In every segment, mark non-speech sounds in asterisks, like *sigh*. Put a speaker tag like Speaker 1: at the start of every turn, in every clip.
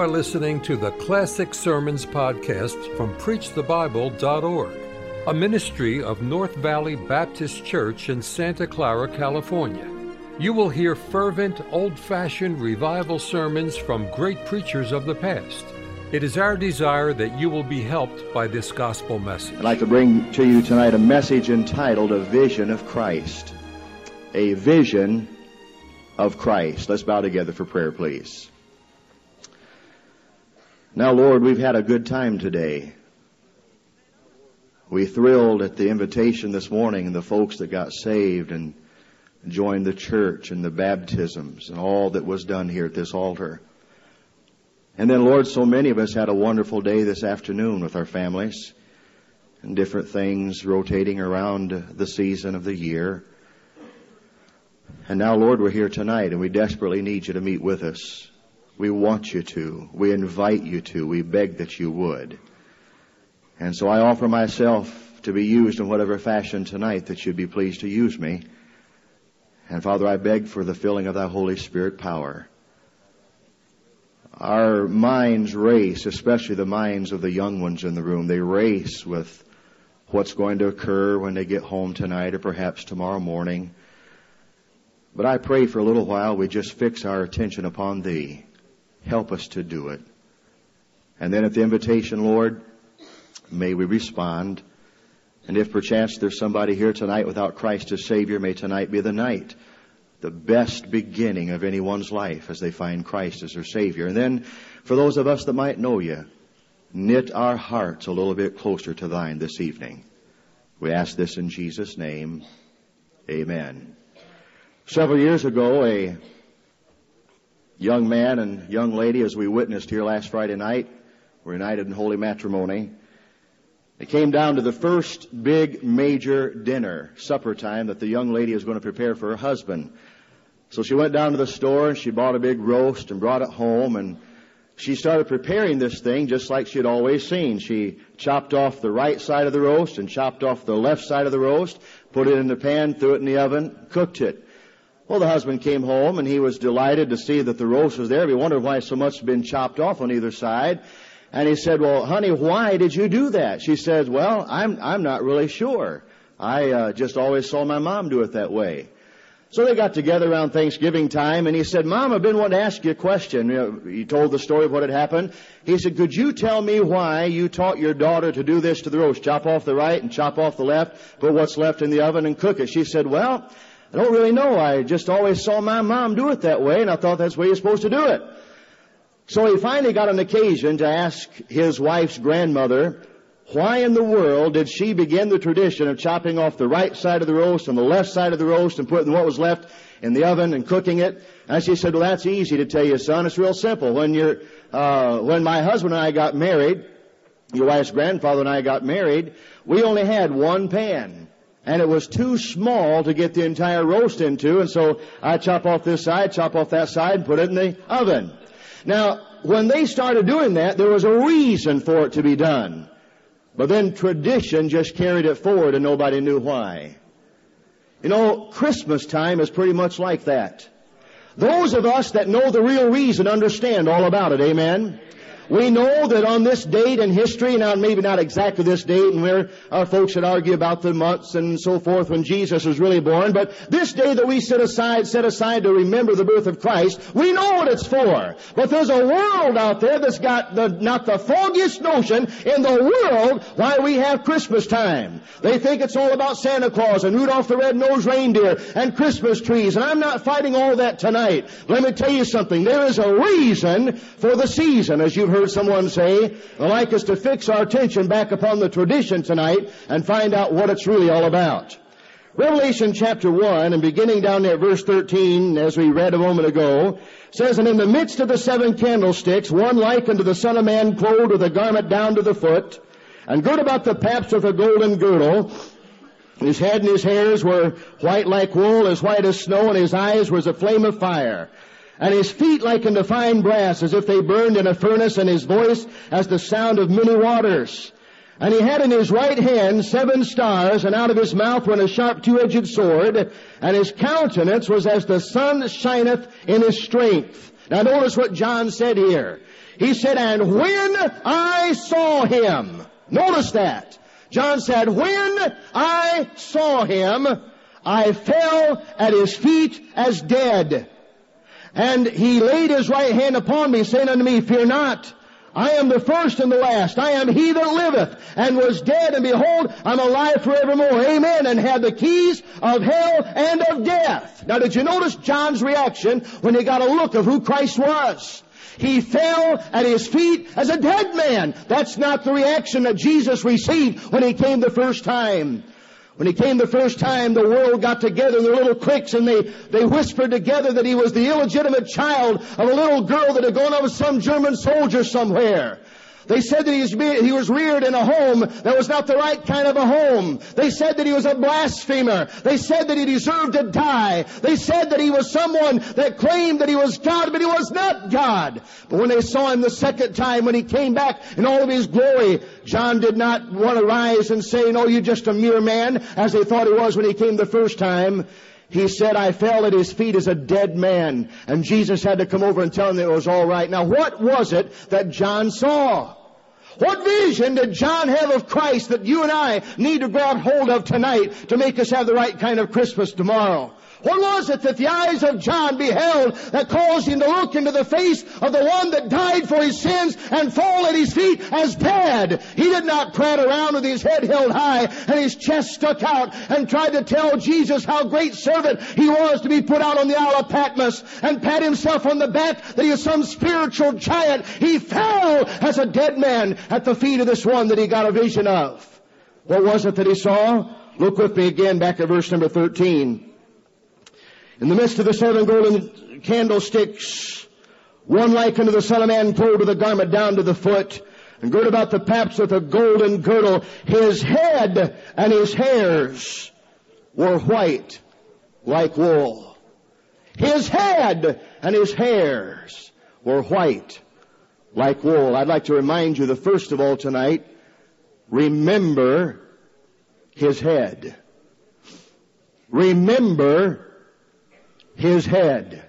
Speaker 1: are listening to the Classic Sermons podcast from PreachTheBible.org, a ministry of North Valley Baptist Church in Santa Clara, California. You will hear fervent, old fashioned revival sermons from great preachers of the past. It is our desire that you will be helped by this gospel message.
Speaker 2: I'd like to bring to you tonight a message entitled A Vision of Christ. A Vision of Christ. Let's bow together for prayer, please. Now, Lord, we've had a good time today. We thrilled at the invitation this morning and the folks that got saved and joined the church and the baptisms and all that was done here at this altar. And then, Lord, so many of us had a wonderful day this afternoon with our families and different things rotating around the season of the year. And now, Lord, we're here tonight and we desperately need you to meet with us. We want you to. We invite you to. We beg that you would. And so I offer myself to be used in whatever fashion tonight that you'd be pleased to use me. And Father, I beg for the filling of thy Holy Spirit power. Our minds race, especially the minds of the young ones in the room. They race with what's going to occur when they get home tonight or perhaps tomorrow morning. But I pray for a little while we just fix our attention upon Thee. Help us to do it. And then at the invitation, Lord, may we respond. And if perchance there's somebody here tonight without Christ as Savior, may tonight be the night, the best beginning of anyone's life as they find Christ as their Savior. And then for those of us that might know you, knit our hearts a little bit closer to thine this evening. We ask this in Jesus' name. Amen. Several years ago, a young man and young lady, as we witnessed here last Friday night, were united in holy matrimony. They came down to the first big major dinner, supper time, that the young lady is going to prepare for her husband. So she went down to the store and she bought a big roast and brought it home and she started preparing this thing just like she had always seen. She chopped off the right side of the roast and chopped off the left side of the roast, put it in the pan, threw it in the oven, cooked it. Well, the husband came home and he was delighted to see that the roast was there. He wondered why so much had been chopped off on either side. And he said, well, honey, why did you do that? She said, well, I'm, I'm not really sure. I uh, just always saw my mom do it that way. So they got together around Thanksgiving time and he said, Mom, I've been wanting to ask you a question. You know, he told the story of what had happened. He said, could you tell me why you taught your daughter to do this to the roast? Chop off the right and chop off the left, put what's left in the oven and cook it. She said, well, I don't really know. I just always saw my mom do it that way, and I thought that's the way you're supposed to do it. So he finally got an occasion to ask his wife's grandmother, why in the world did she begin the tradition of chopping off the right side of the roast and the left side of the roast and putting what was left in the oven and cooking it? And she said, well, that's easy to tell you, son. It's real simple. When you're, uh, when my husband and I got married, your wife's grandfather and I got married, we only had one pan and it was too small to get the entire roast into, and so I chop off this side, chop off that side, and put it in the oven. Now, when they started doing that, there was a reason for it to be done. But then tradition just carried it forward and nobody knew why. You know, Christmas time is pretty much like that. Those of us that know the real reason understand all about it, amen? We know that on this date in history, now maybe not exactly this date, and where our folks would argue about the months and so forth when Jesus was really born, but this day that we set aside, set aside to remember the birth of Christ, we know what it's for. But there's a world out there that's got the, not the foggiest notion in the world why we have Christmas time. They think it's all about Santa Claus and Rudolph the Red-Nosed Reindeer and Christmas trees, and I'm not fighting all that tonight. Let me tell you something. There is a reason for the season, as you've heard heard someone say, I'd like us to fix our attention back upon the tradition tonight and find out what it's really all about. Revelation chapter 1 and beginning down there at verse 13 as we read a moment ago says, And in the midst of the seven candlesticks, one like unto the Son of Man clothed with a garment down to the foot, and girt about the paps with a golden girdle, his head and his hairs were white like wool, as white as snow, and his eyes were as a flame of fire and his feet like unto fine brass, as if they burned in a furnace, and his voice as the sound of many waters. And he had in his right hand seven stars, and out of his mouth went a sharp two-edged sword, and his countenance was as the sun shineth in his strength. Now notice what John said here. He said, and when I saw him, notice that. John said, when I saw him, I fell at his feet as dead. And he laid his right hand upon me, saying unto me, Fear not. I am the first and the last. I am he that liveth and was dead, and behold, I'm alive forevermore. Amen. And had the keys of hell and of death. Now did you notice John's reaction when he got a look of who Christ was? He fell at his feet as a dead man. That's not the reaction that Jesus received when he came the first time. When he came the first time, the world got together in their little cliques and they, they whispered together that he was the illegitimate child of a little girl that had gone out with some German soldier somewhere. They said that he was, reared in a home that was not the right kind of a home. They said that he was a blasphemer. They said that he deserved to die. They said that he was someone that claimed that he was God, but he was not God. But when they saw him the second time, when he came back in all of his glory, John did not want to rise and say, no, you're just a mere man, as they thought he was when he came the first time. He said, I fell at his feet as a dead man. And Jesus had to come over and tell him that it was all right. Now, what was it that John saw? What vision did John have of Christ that you and I need to grab hold of tonight to make us have the right kind of Christmas tomorrow? What was it that the eyes of John beheld that caused him to look into the face of the one that died for his sins and fall at his feet as dead? He did not prate around with his head held high and his chest stuck out and tried to tell Jesus how great servant he was to be put out on the Isle of Patmos and pat himself on the back that he was some spiritual giant. He fell as a dead man at the feet of this one that he got a vision of. What was it that he saw? Look with me again back at verse number 13. In the midst of the seven golden candlesticks, one like unto the Son of Man clothed with a garment down to the foot, and girt about the paps with a golden girdle. His head and his hairs were white like wool. His head and his hairs were white like wool. I'd like to remind you the first of all tonight, remember his head. Remember his head.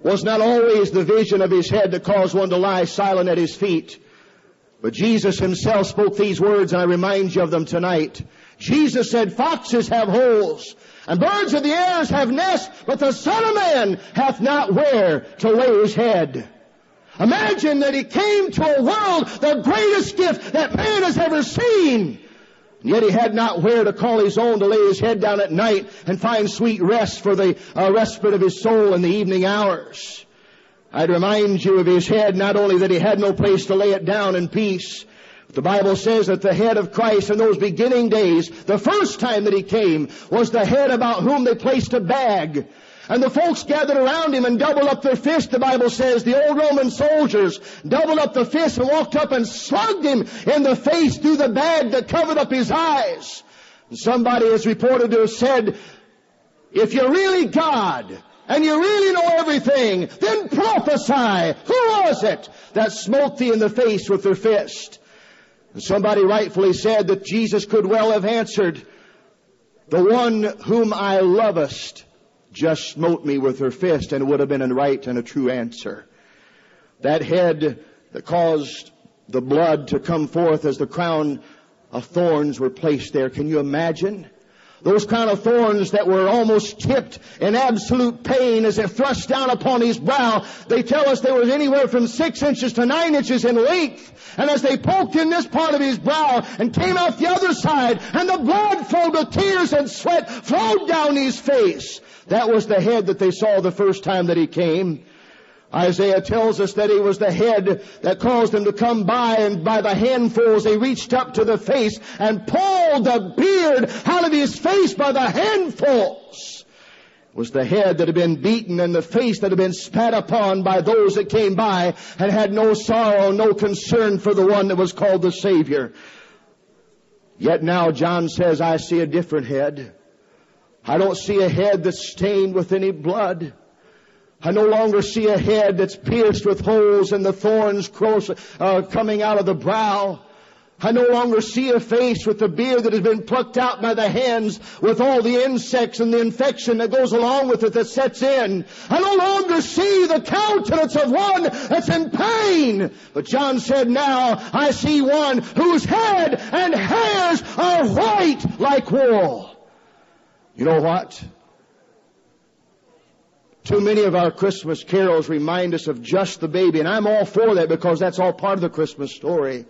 Speaker 2: Was not always the vision of his head that caused one to lie silent at his feet. But Jesus himself spoke these words and I remind you of them tonight. Jesus said, foxes have holes and birds of the air have nests, but the Son of Man hath not where to lay his head. Imagine that he came to a world, the greatest gift that man has ever seen. Yet he had not where to call his own to lay his head down at night and find sweet rest for the uh, respite of his soul in the evening hours. I'd remind you of his head, not only that he had no place to lay it down in peace, the Bible says that the head of Christ in those beginning days, the first time that he came, was the head about whom they placed a bag and the folks gathered around him and doubled up their fists, the Bible says. The old Roman soldiers doubled up the fists and walked up and slugged him in the face through the bag that covered up his eyes. And somebody is reported to have said, if you're really God, and you really know everything, then prophesy. Who was it that smote thee in the face with their fist? And somebody rightfully said that Jesus could well have answered, the one whom I lovest just smote me with her fist and it would have been a right and a true answer. That head that caused the blood to come forth as the crown of thorns were placed there. Can you imagine? Those kind of thorns that were almost tipped in absolute pain as they thrust down upon his brow. They tell us they were anywhere from six inches to nine inches in length. And as they poked in this part of his brow and came out the other side, and the blood flowed with tears and sweat flowed down his face. That was the head that they saw the first time that he came. Isaiah tells us that he was the head that caused them to come by and by the handfuls they reached up to the face and pulled the beard out of his face by the handfuls. It was the head that had been beaten and the face that had been spat upon by those that came by and had no sorrow, no concern for the one that was called the Savior. Yet now John says, I see a different head. I don't see a head that's stained with any blood. I no longer see a head that's pierced with holes and the thorns close, uh, coming out of the brow. I no longer see a face with the beard that has been plucked out by the hands with all the insects and the infection that goes along with it that sets in. I no longer see the countenance of one that's in pain. But John said, now I see one whose head and hairs are white like wool. You know what? Too many of our Christmas carols remind us of just the baby, and I'm all for that because that's all part of the Christmas story.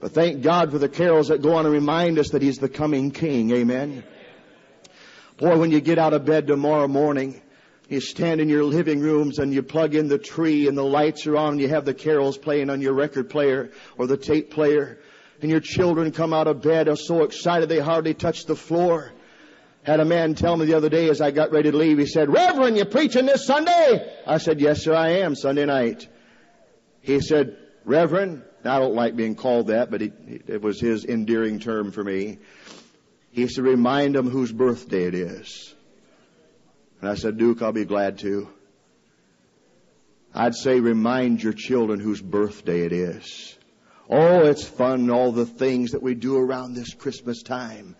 Speaker 2: But thank God for the carols that go on and remind us that He's the coming King. Amen. Boy, when you get out of bed tomorrow morning, you stand in your living rooms and you plug in the tree and the lights are on and you have the carols playing on your record player or the tape player. And your children come out of bed are so excited they hardly touch the floor. Had a man tell me the other day as I got ready to leave, he said, Reverend, you preaching this Sunday? I said, yes sir, I am, Sunday night. He said, Reverend, I don't like being called that, but it, it was his endearing term for me. He to remind them whose birthday it is. And I said, Duke, I'll be glad to. I'd say remind your children whose birthday it is. Oh, it's fun, all the things that we do around this Christmas time.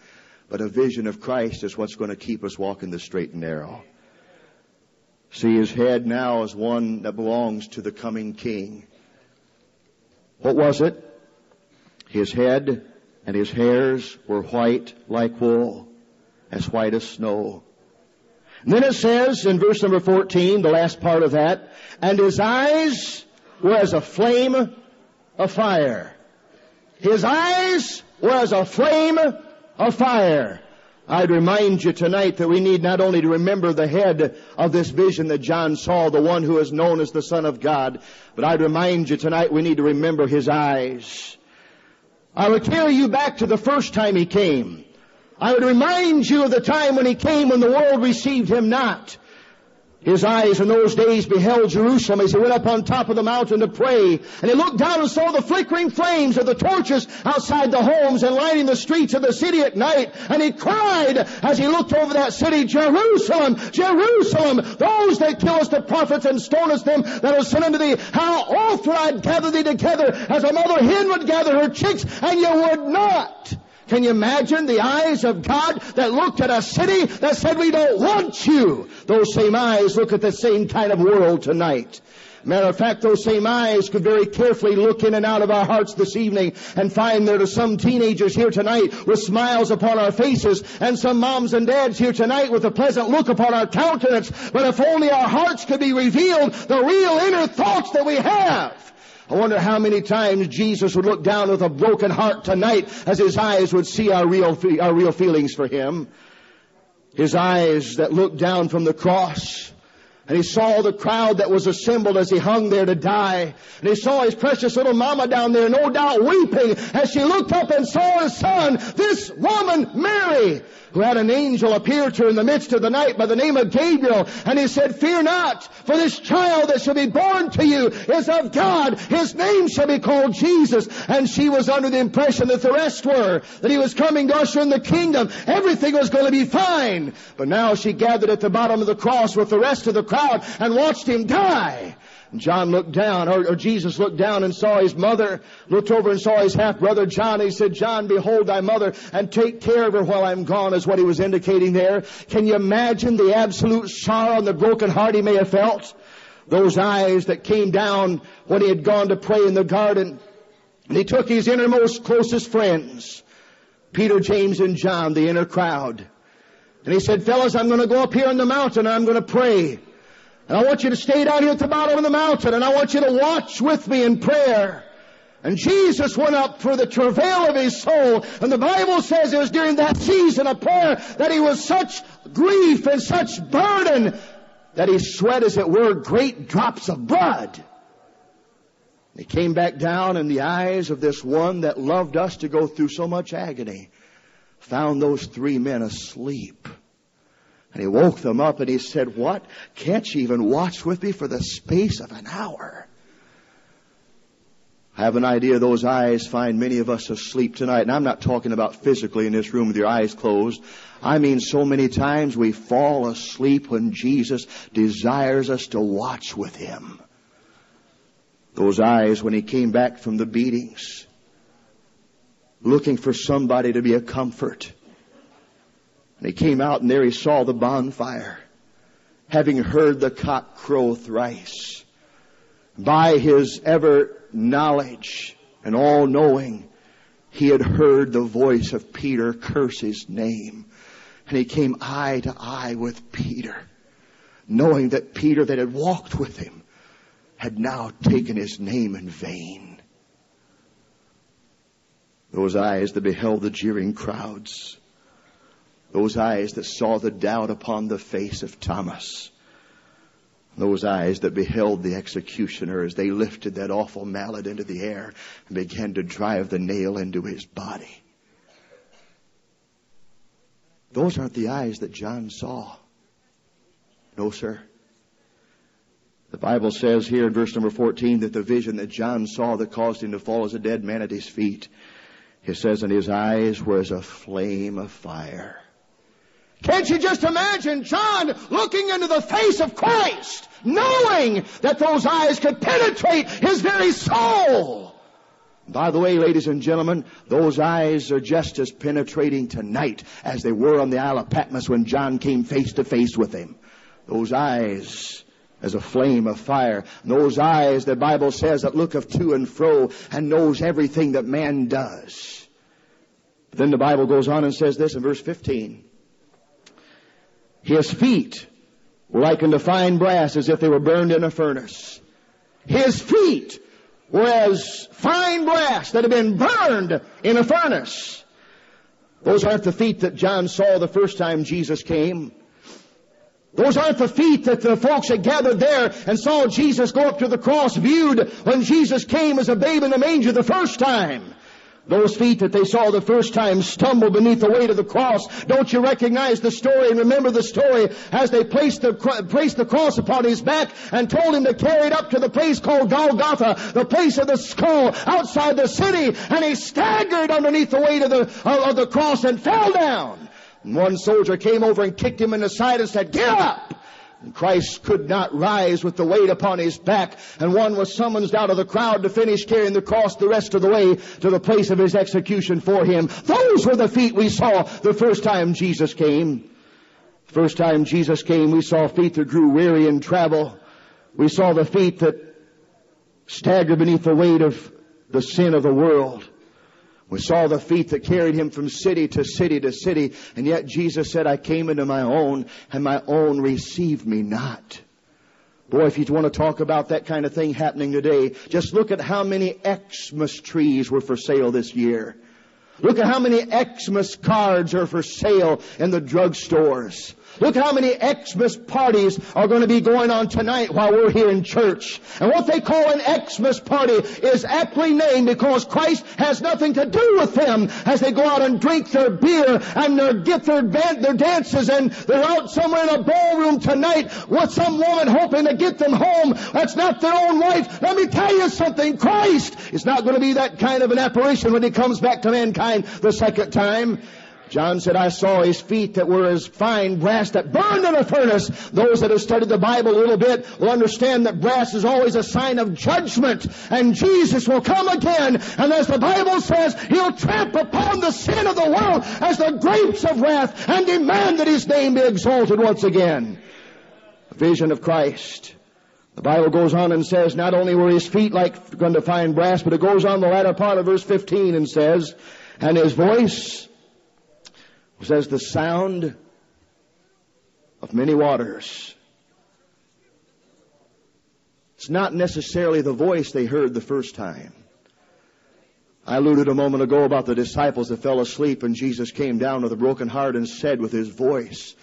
Speaker 2: But a vision of Christ is what's going to keep us walking the straight and narrow. See, his head now is one that belongs to the coming King. What was it? His head and his hairs were white like wool, as white as snow. And then it says in verse number 14, the last part of that, and his eyes were as a flame of fire. His eyes were as a flame of fire. I'd remind you tonight that we need not only to remember the head of this vision that John saw, the one who is known as the Son of God, but I'd remind you tonight we need to remember his eyes. I would carry you back to the first time he came. I would remind you of the time when he came when the world received him not. His eyes in those days beheld Jerusalem as he went up on top of the mountain to pray. And he looked down and saw the flickering flames of the torches outside the homes and lighting the streets of the city at night. And he cried as he looked over that city, Jerusalem, Jerusalem, those that kill us the prophets and stone us them that are sent unto thee. How often I'd gather thee together as a mother hen would gather her chicks and you would not. Can you imagine the eyes of God that looked at a city that said, we don't want you? Those same eyes look at the same kind of world tonight. Matter of fact, those same eyes could very carefully look in and out of our hearts this evening and find there are some teenagers here tonight with smiles upon our faces and some moms and dads here tonight with a pleasant look upon our countenance. But if only our hearts could be revealed, the real inner thoughts that we have. I wonder how many times Jesus would look down with a broken heart tonight as his eyes would see our real, our real feelings for him. His eyes that looked down from the cross. And he saw the crowd that was assembled as he hung there to die. And he saw his precious little mama down there, no doubt weeping as she looked up and saw his son, this woman, Mary who had an angel appear to her in the midst of the night by the name of Gabriel. And he said, fear not, for this child that shall be born to you is of God. His name shall be called Jesus. And she was under the impression that the rest were, that he was coming to usher in the kingdom. Everything was going to be fine. But now she gathered at the bottom of the cross with the rest of the crowd and watched him die. John looked down, or, or, Jesus looked down and saw his mother, looked over and saw his half-brother John. He said, John, behold thy mother, and take care of her while I'm gone, is what he was indicating there. Can you imagine the absolute sorrow and the broken heart he may have felt? Those eyes that came down when he had gone to pray in the garden. And he took his innermost closest friends, Peter, James, and John, the inner crowd. And he said, fellas, I'm going to go up here on the mountain and I'm going to pray. And I want you to stay down here at the bottom of the mountain and I want you to watch with me in prayer. And Jesus went up for the travail of his soul. And the Bible says it was during that season of prayer that he was such grief and such burden that he sweat, as it were, great drops of blood. He came back down and the eyes of this one that loved us to go through so much agony found those three men asleep. And he woke them up and he said, what? Can't you even watch with me for the space of an hour? I have an idea those eyes find many of us asleep tonight. And I'm not talking about physically in this room with your eyes closed. I mean so many times we fall asleep when Jesus desires us to watch with Him. Those eyes when He came back from the beatings. looking for somebody to be a comfort. And he came out and there he saw the bonfire, having heard the cock crow thrice. By his ever knowledge and all knowing, he had heard the voice of Peter curse his name. And he came eye to eye with Peter, knowing that Peter that had walked with him had now taken his name in vain. Those eyes that beheld the jeering crowds, those eyes that saw the doubt upon the face of Thomas, those eyes that beheld the executioner as they lifted that awful mallet into the air and began to drive the nail into his body. Those aren't the eyes that John saw. No, sir. The Bible says here in verse number 14 that the vision that John saw that caused him to fall as a dead man at his feet, it says, and his eyes were as a flame of fire. Can't you just imagine John looking into the face of Christ, knowing that those eyes could penetrate his very soul? By the way, ladies and gentlemen, those eyes are just as penetrating tonight as they were on the Isle of Patmos when John came face to face with him. Those eyes as a flame of fire. Those eyes, the Bible says, that looketh to and fro and knows everything that man does. But then the Bible goes on and says this in verse 15. His feet were like unto fine brass as if they were burned in a furnace. His feet were as fine brass that had been burned in a furnace. Those aren't the feet that John saw the first time Jesus came. Those aren't the feet that the folks had gathered there and saw Jesus go up to the cross viewed when Jesus came as a babe in the manger the first time. Those feet that they saw the first time stumble beneath the weight of the cross. Don't you recognize the story and remember the story as they placed the, placed the cross upon his back and told him to carry it up to the place called Golgotha, the place of the skull outside the city, and he staggered underneath the weight of the, of the cross and fell down. And one soldier came over and kicked him in the side and said, get up! Christ could not rise with the weight upon his back, and one was summoned out of the crowd to finish carrying the cross the rest of the way to the place of his execution for him. Those were the feet we saw the first time Jesus came. First time Jesus came, we saw feet that grew weary in travel. We saw the feet that staggered beneath the weight of the sin of the world. We saw the feet that carried him from city to city to city, and yet Jesus said, I came into my own, and my own received me not. Boy, if you want to talk about that kind of thing happening today, just look at how many Xmas trees were for sale this year. Look at how many Xmas cards are for sale in the drugstores. Look how many Xmas parties are going to be going on tonight while we're here in church. And what they call an Xmas party is aptly named because Christ has nothing to do with them as they go out and drink their beer and their, get their, their dances and they're out somewhere in a ballroom tonight with some woman hoping to get them home. That's not their own wife. Let me tell you something. Christ is not going to be that kind of an apparition when he comes back to mankind the second time. John said, I saw his feet that were as fine brass that burned in a furnace. Those that have studied the Bible a little bit will understand that brass is always a sign of judgment. And Jesus will come again. And as the Bible says, he'll tramp upon the sin of the world as the grapes of wrath and demand that his name be exalted once again. Vision of Christ. The Bible goes on and says, not only were his feet like going to fine brass, but it goes on the latter part of verse 15 and says, and his voice says the sound of many waters. It's not necessarily the voice they heard the first time. I alluded a moment ago about the disciples that fell asleep and Jesus came down with a broken heart and said with his voice,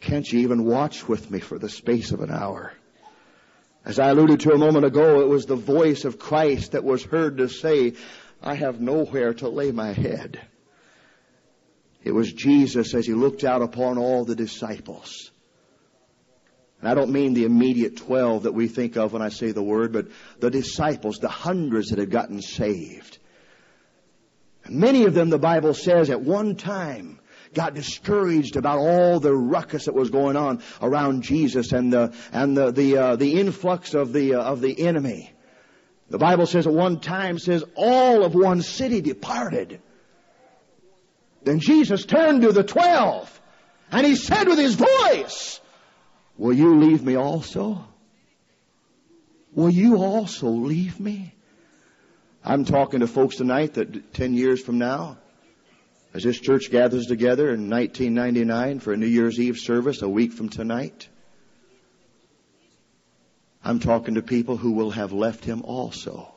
Speaker 2: can't you even watch with me for the space of an hour? As I alluded to a moment ago, it was the voice of Christ that was heard to say, I have nowhere to lay my head. It was Jesus as he looked out upon all the disciples. And I don't mean the immediate twelve that we think of when I say the word, but the disciples, the hundreds that had gotten saved. And many of them, the Bible says, at one time got discouraged about all the ruckus that was going on around Jesus and the and the the, uh, the influx of the uh, of the enemy. The Bible says at one time says all of one city departed. Then Jesus turned to the twelve and he said with his voice, Will you leave me also? Will you also leave me? I'm talking to folks tonight that 10 years from now, as this church gathers together in 1999 for a New Year's Eve service a week from tonight, I'm talking to people who will have left him also.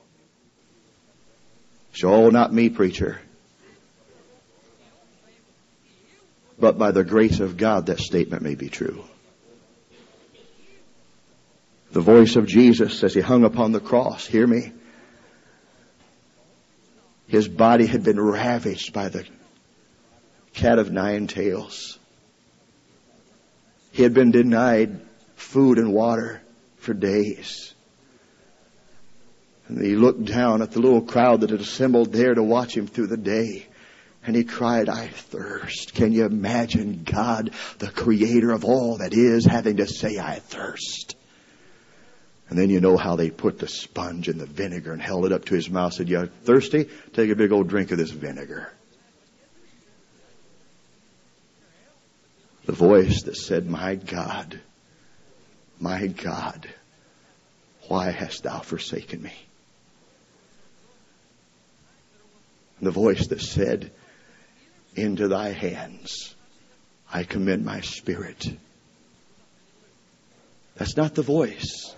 Speaker 2: So, oh, not me, preacher. But by the grace of God, that statement may be true. The voice of Jesus as he hung upon the cross, hear me. His body had been ravaged by the cat of nine tails. He had been denied food and water for days. And he looked down at the little crowd that had assembled there to watch him through the day. And he cried, I thirst. Can you imagine God, the creator of all that is, having to say, I thirst? And then you know how they put the sponge in the vinegar and held it up to his mouth, said, You're thirsty? Take a big old drink of this vinegar. The voice that said, My God, my God, why hast thou forsaken me? The voice that said, Into thy hands I commend my spirit. That's not the voice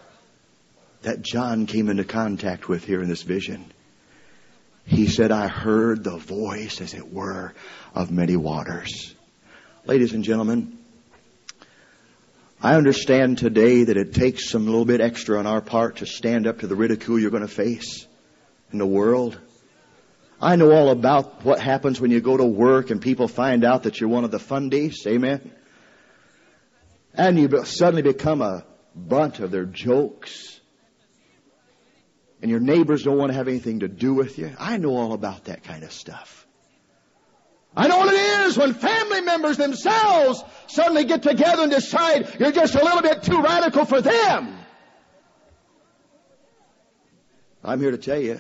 Speaker 2: that John came into contact with here in this vision. He said, I heard the voice, as it were, of many waters. Ladies and gentlemen, I understand today that it takes some little bit extra on our part to stand up to the ridicule you're going to face in the world. I know all about what happens when you go to work and people find out that you're one of the fundies. Amen. And you suddenly become a butt of their jokes and your neighbors don't want to have anything to do with you. I know all about that kind of stuff. I know what it is when family members themselves suddenly get together and decide you're just a little bit too radical for them. I'm here to tell you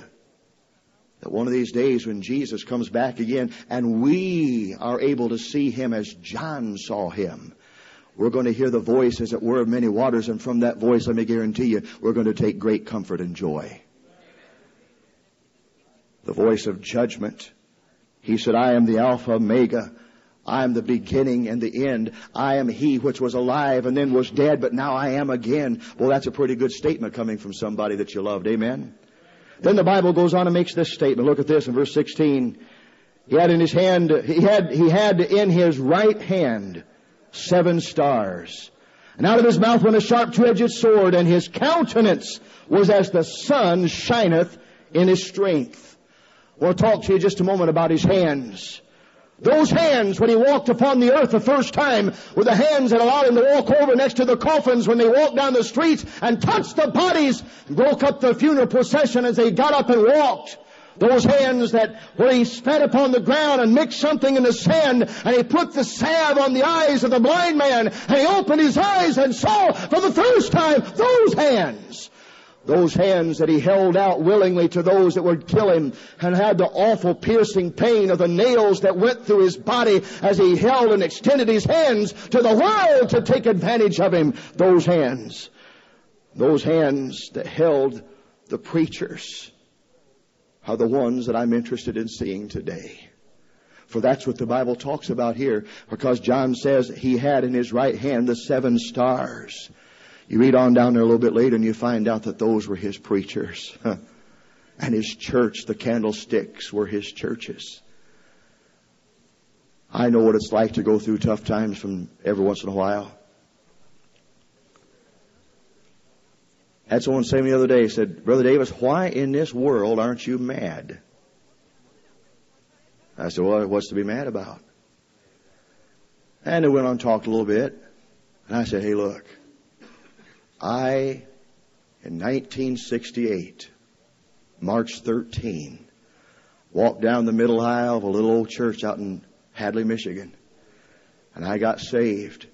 Speaker 2: that one of these days when Jesus comes back again and we are able to see him as John saw him, we're going to hear the voice as it were of many waters and from that voice, let me guarantee you, we're going to take great comfort and joy the voice of judgment. He said, I am the Alpha Omega. I am the beginning and the end. I am he which was alive and then was dead, but now I am again. Well, that's a pretty good statement coming from somebody that you loved. Amen. Then the Bible goes on and makes this statement. Look at this in verse 16. He had in his hand, he had, he had in his right hand seven stars. And out of his mouth went a sharp two-edged sword, and his countenance was as the sun shineth in his strength. To talk to you just a moment about his hands. Those hands, when he walked upon the earth the first time, were the hands that allowed him to walk over next to the coffins when they walked down the streets and touched the bodies, and broke up the funeral procession as they got up and walked. Those hands that where he spat upon the ground and mixed something in the sand and he put the salve on the eyes of the blind man and he opened his eyes and saw for the first time those hands. Those hands that he held out willingly to those that would kill him and had the awful piercing pain of the nails that went through his body as he held and extended his hands to the world to take advantage of him. Those hands. Those hands that held the preachers are the ones that I'm interested in seeing today. For that's what the Bible talks about here because John says he had in his right hand the seven stars. You read on down there a little bit later and you find out that those were his preachers. and his church, the candlesticks, were his churches. I know what it's like to go through tough times from every once in a while. had someone say to me the other day, he said, Brother Davis, why in this world aren't you mad? I said, well, what's to be mad about? And they went on and talked a little bit. And I said, hey, look, I, in 1968, March 13, walked down the middle aisle of a little old church out in Hadley, Michigan. And I got saved.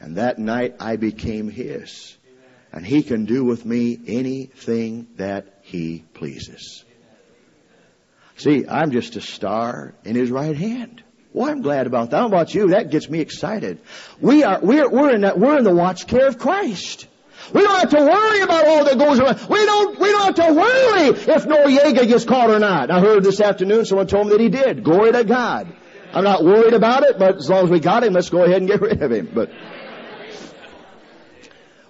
Speaker 2: And that night I became His. And He can do with me anything that He pleases. See, I'm just a star in His right hand. Well, I'm glad about that. How about you? That gets me excited. We are, we're, we're in that, we're in the watch care of Christ. We don't have to worry about all that goes around. We don't, we don't have to worry if Noriega gets caught or not. I heard this afternoon someone told me that he did. Glory to God. I'm not worried about it, but as long as we got him, let's go ahead and get rid of him. But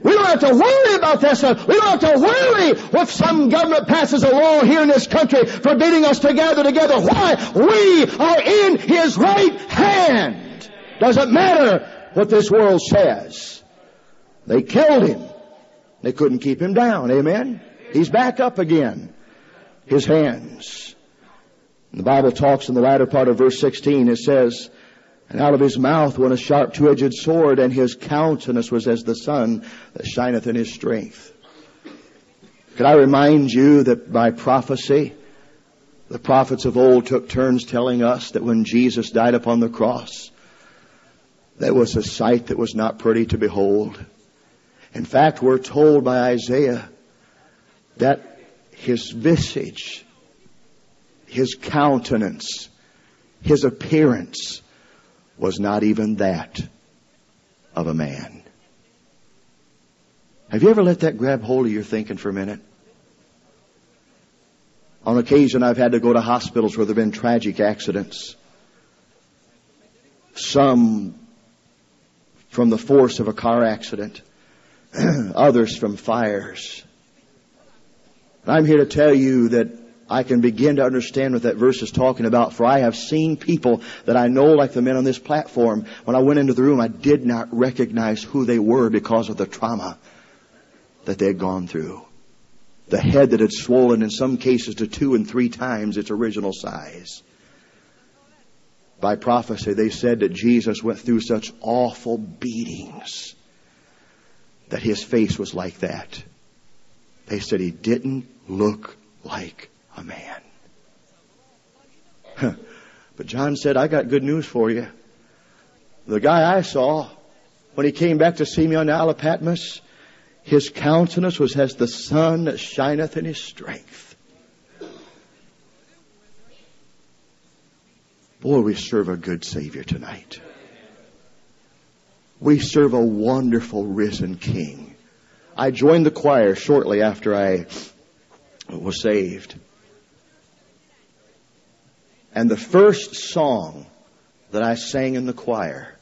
Speaker 2: we don't have to worry about that stuff. We don't have to worry if some government passes a law here in this country forbidding us to gather together. Why? We are in His right hand. Doesn't matter what this world says. They killed him. They couldn't keep him down. Amen? He's back up again. His hands. The Bible talks in the latter part of verse 16. It says, and out of his mouth went a sharp two-edged sword, and his countenance was as the sun that shineth in his strength. Could I remind you that by prophecy, the prophets of old took turns telling us that when Jesus died upon the cross, that was a sight that was not pretty to behold. In fact, we're told by Isaiah that his visage, his countenance, his appearance was not even that of a man. Have you ever let that grab hold of your thinking for a minute? On occasion, I've had to go to hospitals where there have been tragic accidents. Some from the force of a car accident. *clears throat* others from fires. I'm here to tell you that I can begin to understand what that verse is talking about, for I have seen people that I know, like the men on this platform, when I went into the room, I did not recognize who they were because of the trauma that they had gone through. The head that had swollen in some cases to two and three times its original size. By prophecy, they said that Jesus went through such awful beatings that his face was like that. They said he didn't look like a man. but John said, I got good news for you. The guy I saw, when he came back to see me on the Isle of Patmos, his countenance was as the sun that shineth in his strength. Boy, we serve a good Savior tonight. We serve a wonderful risen King. I joined the choir shortly after I was saved. And the first song that I sang in the choir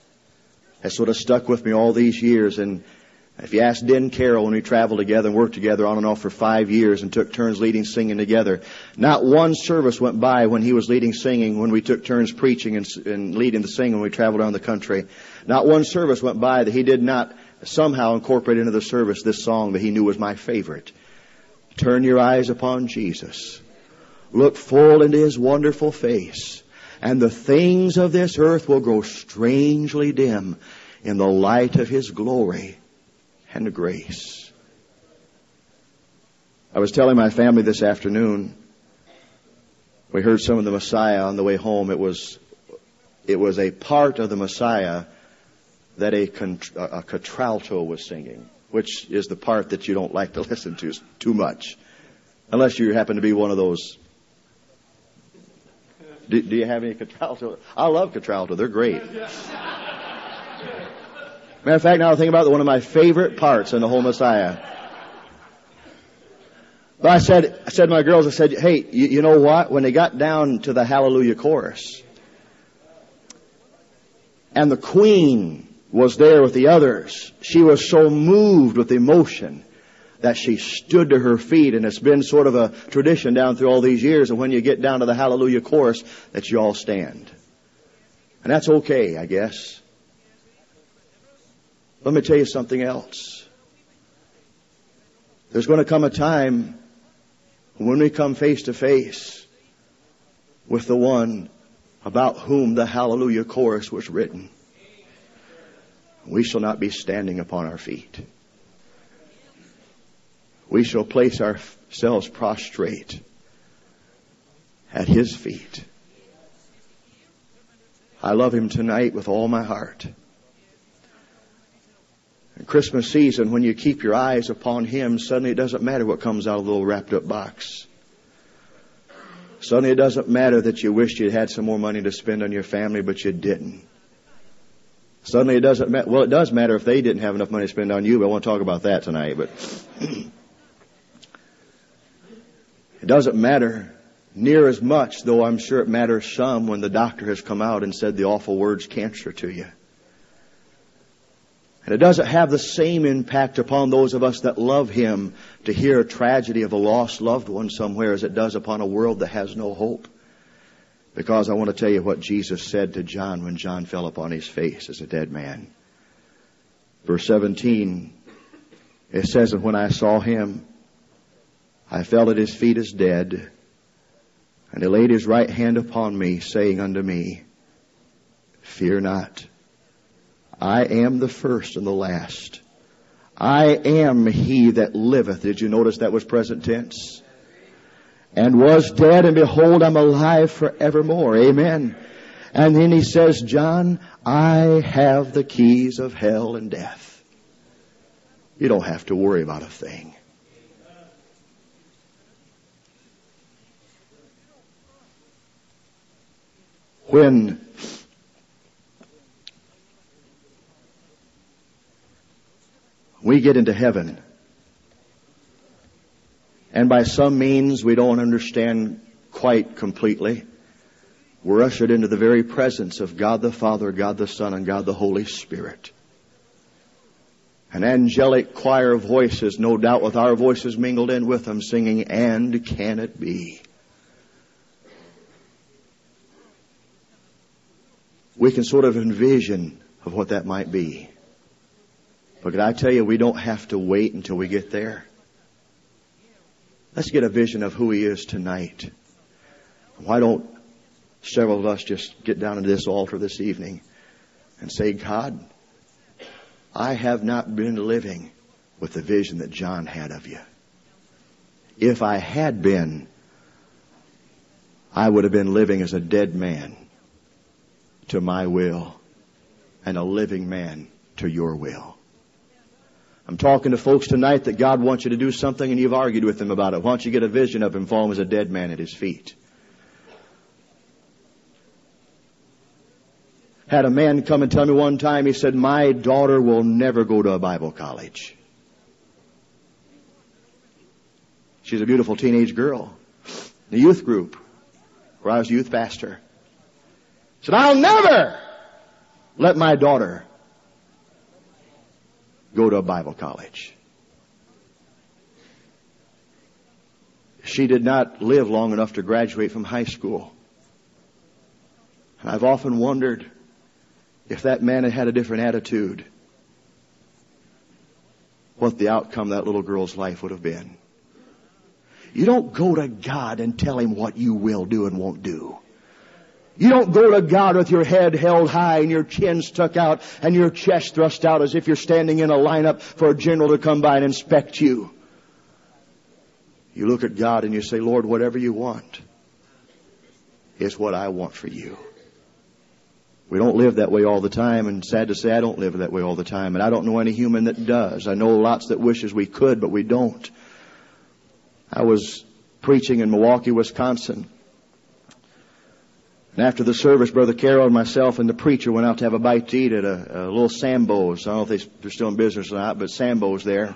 Speaker 2: has sort of stuck with me all these years. And if you ask Den Carroll when we traveled together and worked together on and off for five years and took turns leading singing together, not one service went by when he was leading singing, when we took turns preaching and, and leading the singing when we traveled around the country. Not one service went by that he did not somehow incorporate into the service this song that he knew was my favorite. Turn your eyes upon Jesus. Look full into his wonderful face, and the things of this earth will grow strangely dim in the light of his glory and grace. I was telling my family this afternoon, we heard some of the Messiah on the way home. It was, it was a part of the Messiah that a, a contralto was singing, which is the part that you don't like to *laughs* listen to too much, unless you happen to be one of those. Do, do you have any contralto? I love contralto; they're great. *laughs* Matter of fact, now I think about it, one of my favorite parts in the whole Messiah. But I said, I said to my girls, I said, hey, you, you know what? When they got down to the Hallelujah chorus, and the Queen was there with the others, she was so moved with emotion that she stood to her feet, and it's been sort of a tradition down through all these years, and when you get down to the Hallelujah chorus, that you all stand. And that's okay, I guess. Let me tell you something else. There's going to come a time when we come face to face with the one about whom the Hallelujah chorus was written. We shall not be standing upon our feet. We shall place ourselves prostrate at His feet. I love Him tonight with all my heart. Christmas season, when you keep your eyes upon Him, suddenly it doesn't matter what comes out of the little wrapped up box. Suddenly it doesn't matter that you wished you'd had some more money to spend on your family, but you didn't. Suddenly it doesn't matter. Well, it does matter if they didn't have enough money to spend on you, but I won't talk about that tonight. But *clears throat* it doesn't matter near as much, though I'm sure it matters some when the doctor has come out and said the awful words cancer to you. And it doesn't have the same impact upon those of us that love Him to hear a tragedy of a lost loved one somewhere as it does upon a world that has no hope. Because I want to tell you what Jesus said to John when John fell upon his face as a dead man. Verse 17, it says, And when I saw him, I fell at his feet as dead. And he laid his right hand upon me, saying unto me, Fear not. I am the first and the last. I am he that liveth. Did you notice that was present tense? And was dead, and behold, I'm alive forevermore. Amen. And then he says, John, I have the keys of hell and death. You don't have to worry about a thing. When we get into heaven. And by some means we don't understand quite completely. We're ushered into the very presence of God the Father, God the Son, and God the Holy Spirit. An angelic choir of voices, no doubt with our voices mingled in with them, singing, And can it be? We can sort of envision of what that might be. But can I tell you, we don't have to wait until we get there. Let's get a vision of who He is tonight. Why don't several of us just get down to this altar this evening and say, God, I have not been living with the vision that John had of you. If I had been, I would have been living as a dead man to my will and a living man to your will. I'm talking to folks tonight that God wants you to do something and you've argued with them about it. Why don't you get a vision of him falling as a dead man at his feet? Had a man come and tell me one time, he said, my daughter will never go to a Bible college. She's a beautiful teenage girl. The youth group, where I was youth pastor. Said, I'll never let my daughter go to a Bible college. She did not live long enough to graduate from high school. And I've often wondered if that man had had a different attitude, what the outcome of that little girl's life would have been. You don't go to God and tell Him what you will do and won't do. You don't go to God with your head held high and your chin stuck out and your chest thrust out as if you're standing in a lineup for a general to come by and inspect you. You look at God and you say, Lord, whatever you want is what I want for you. We don't live that way all the time, and sad to say, I don't live that way all the time, and I don't know any human that does. I know lots that wishes we could, but we don't. I was preaching in Milwaukee, Wisconsin, and after the service, Brother Carroll and myself and the preacher went out to have a bite to eat at a, a little Sambo's. I don't know if they, they're still in business or not, but Sambo's there.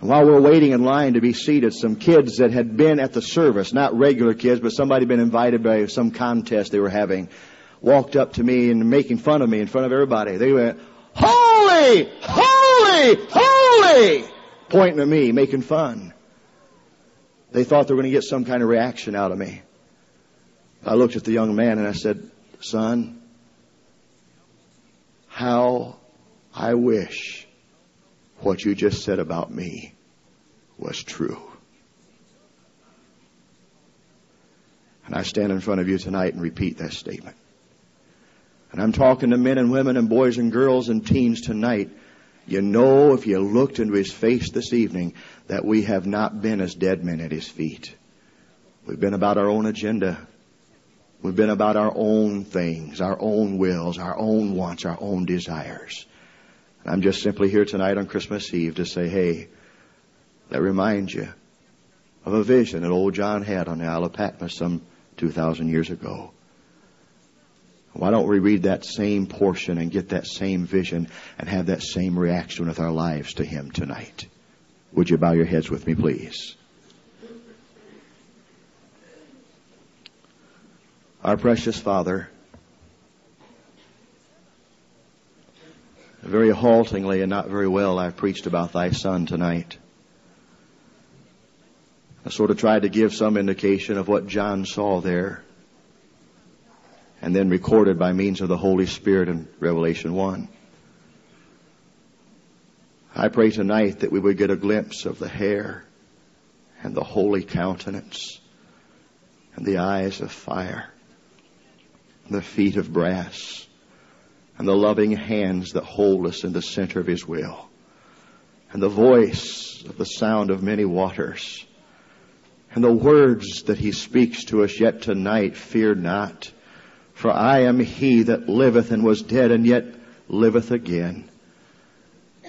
Speaker 2: And while we were waiting in line to be seated, some kids that had been at the service, not regular kids, but somebody had been invited by some contest they were having, walked up to me and making fun of me in front of everybody. They went, Holy! Holy! Holy! Pointing at me, making fun. They thought they were going to get some kind of reaction out of me. I looked at the young man and I said, Son, how I wish what you just said about me was true. And I stand in front of you tonight and repeat that statement. And I'm talking to men and women and boys and girls and teens tonight. You know, if you looked into his face this evening, that we have not been as dead men at his feet. We've been about our own agenda. We've been about our own things, our own wills, our own wants, our own desires. I'm just simply here tonight on Christmas Eve to say, hey, that reminds you of a vision that old John had on the Isle of Patmos some 2,000 years ago. Why don't we read that same portion and get that same vision and have that same reaction with our lives to Him tonight? Would you bow your heads with me, please? Our precious Father, very haltingly and not very well I've preached about Thy Son tonight. I sort of tried to give some indication of what John saw there and then recorded by means of the Holy Spirit in Revelation 1. I pray tonight that we would get a glimpse of the hair and the holy countenance and the eyes of fire, the feet of brass, and the loving hands that hold us in the center of His will, and the voice of the sound of many waters, and the words that He speaks to us yet tonight, fear not, for I am He that liveth and was dead and yet liveth again.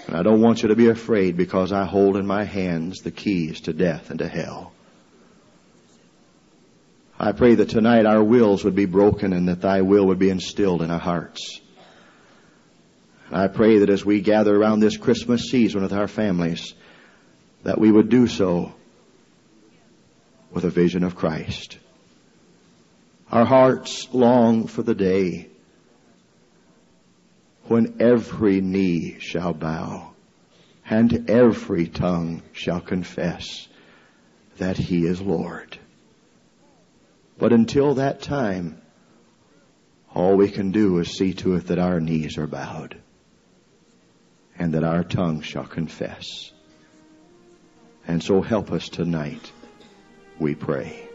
Speaker 2: And I don't want you to be afraid because I hold in my hands the keys to death and to hell. I pray that tonight our wills would be broken and that thy will would be instilled in our hearts. I pray that as we gather around this Christmas season with our families, that we would do so with a vision of Christ. Our hearts long for the day when every knee shall bow and every tongue shall confess that he is Lord. But until that time, all we can do is see to it that our knees are bowed and that our tongue shall confess. And so help us tonight, we pray.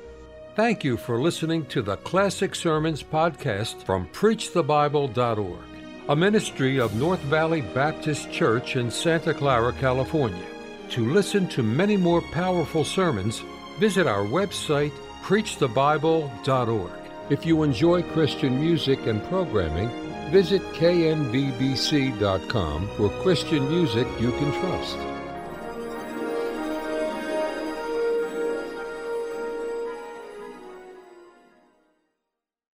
Speaker 1: Thank you for listening to the Classic Sermons podcast from PreachTheBible.org a ministry of North Valley Baptist Church in Santa Clara, California. To listen to many more powerful sermons, visit our website, preachthebible.org. If you enjoy Christian music and programming, visit knbbc.com for Christian music you can trust.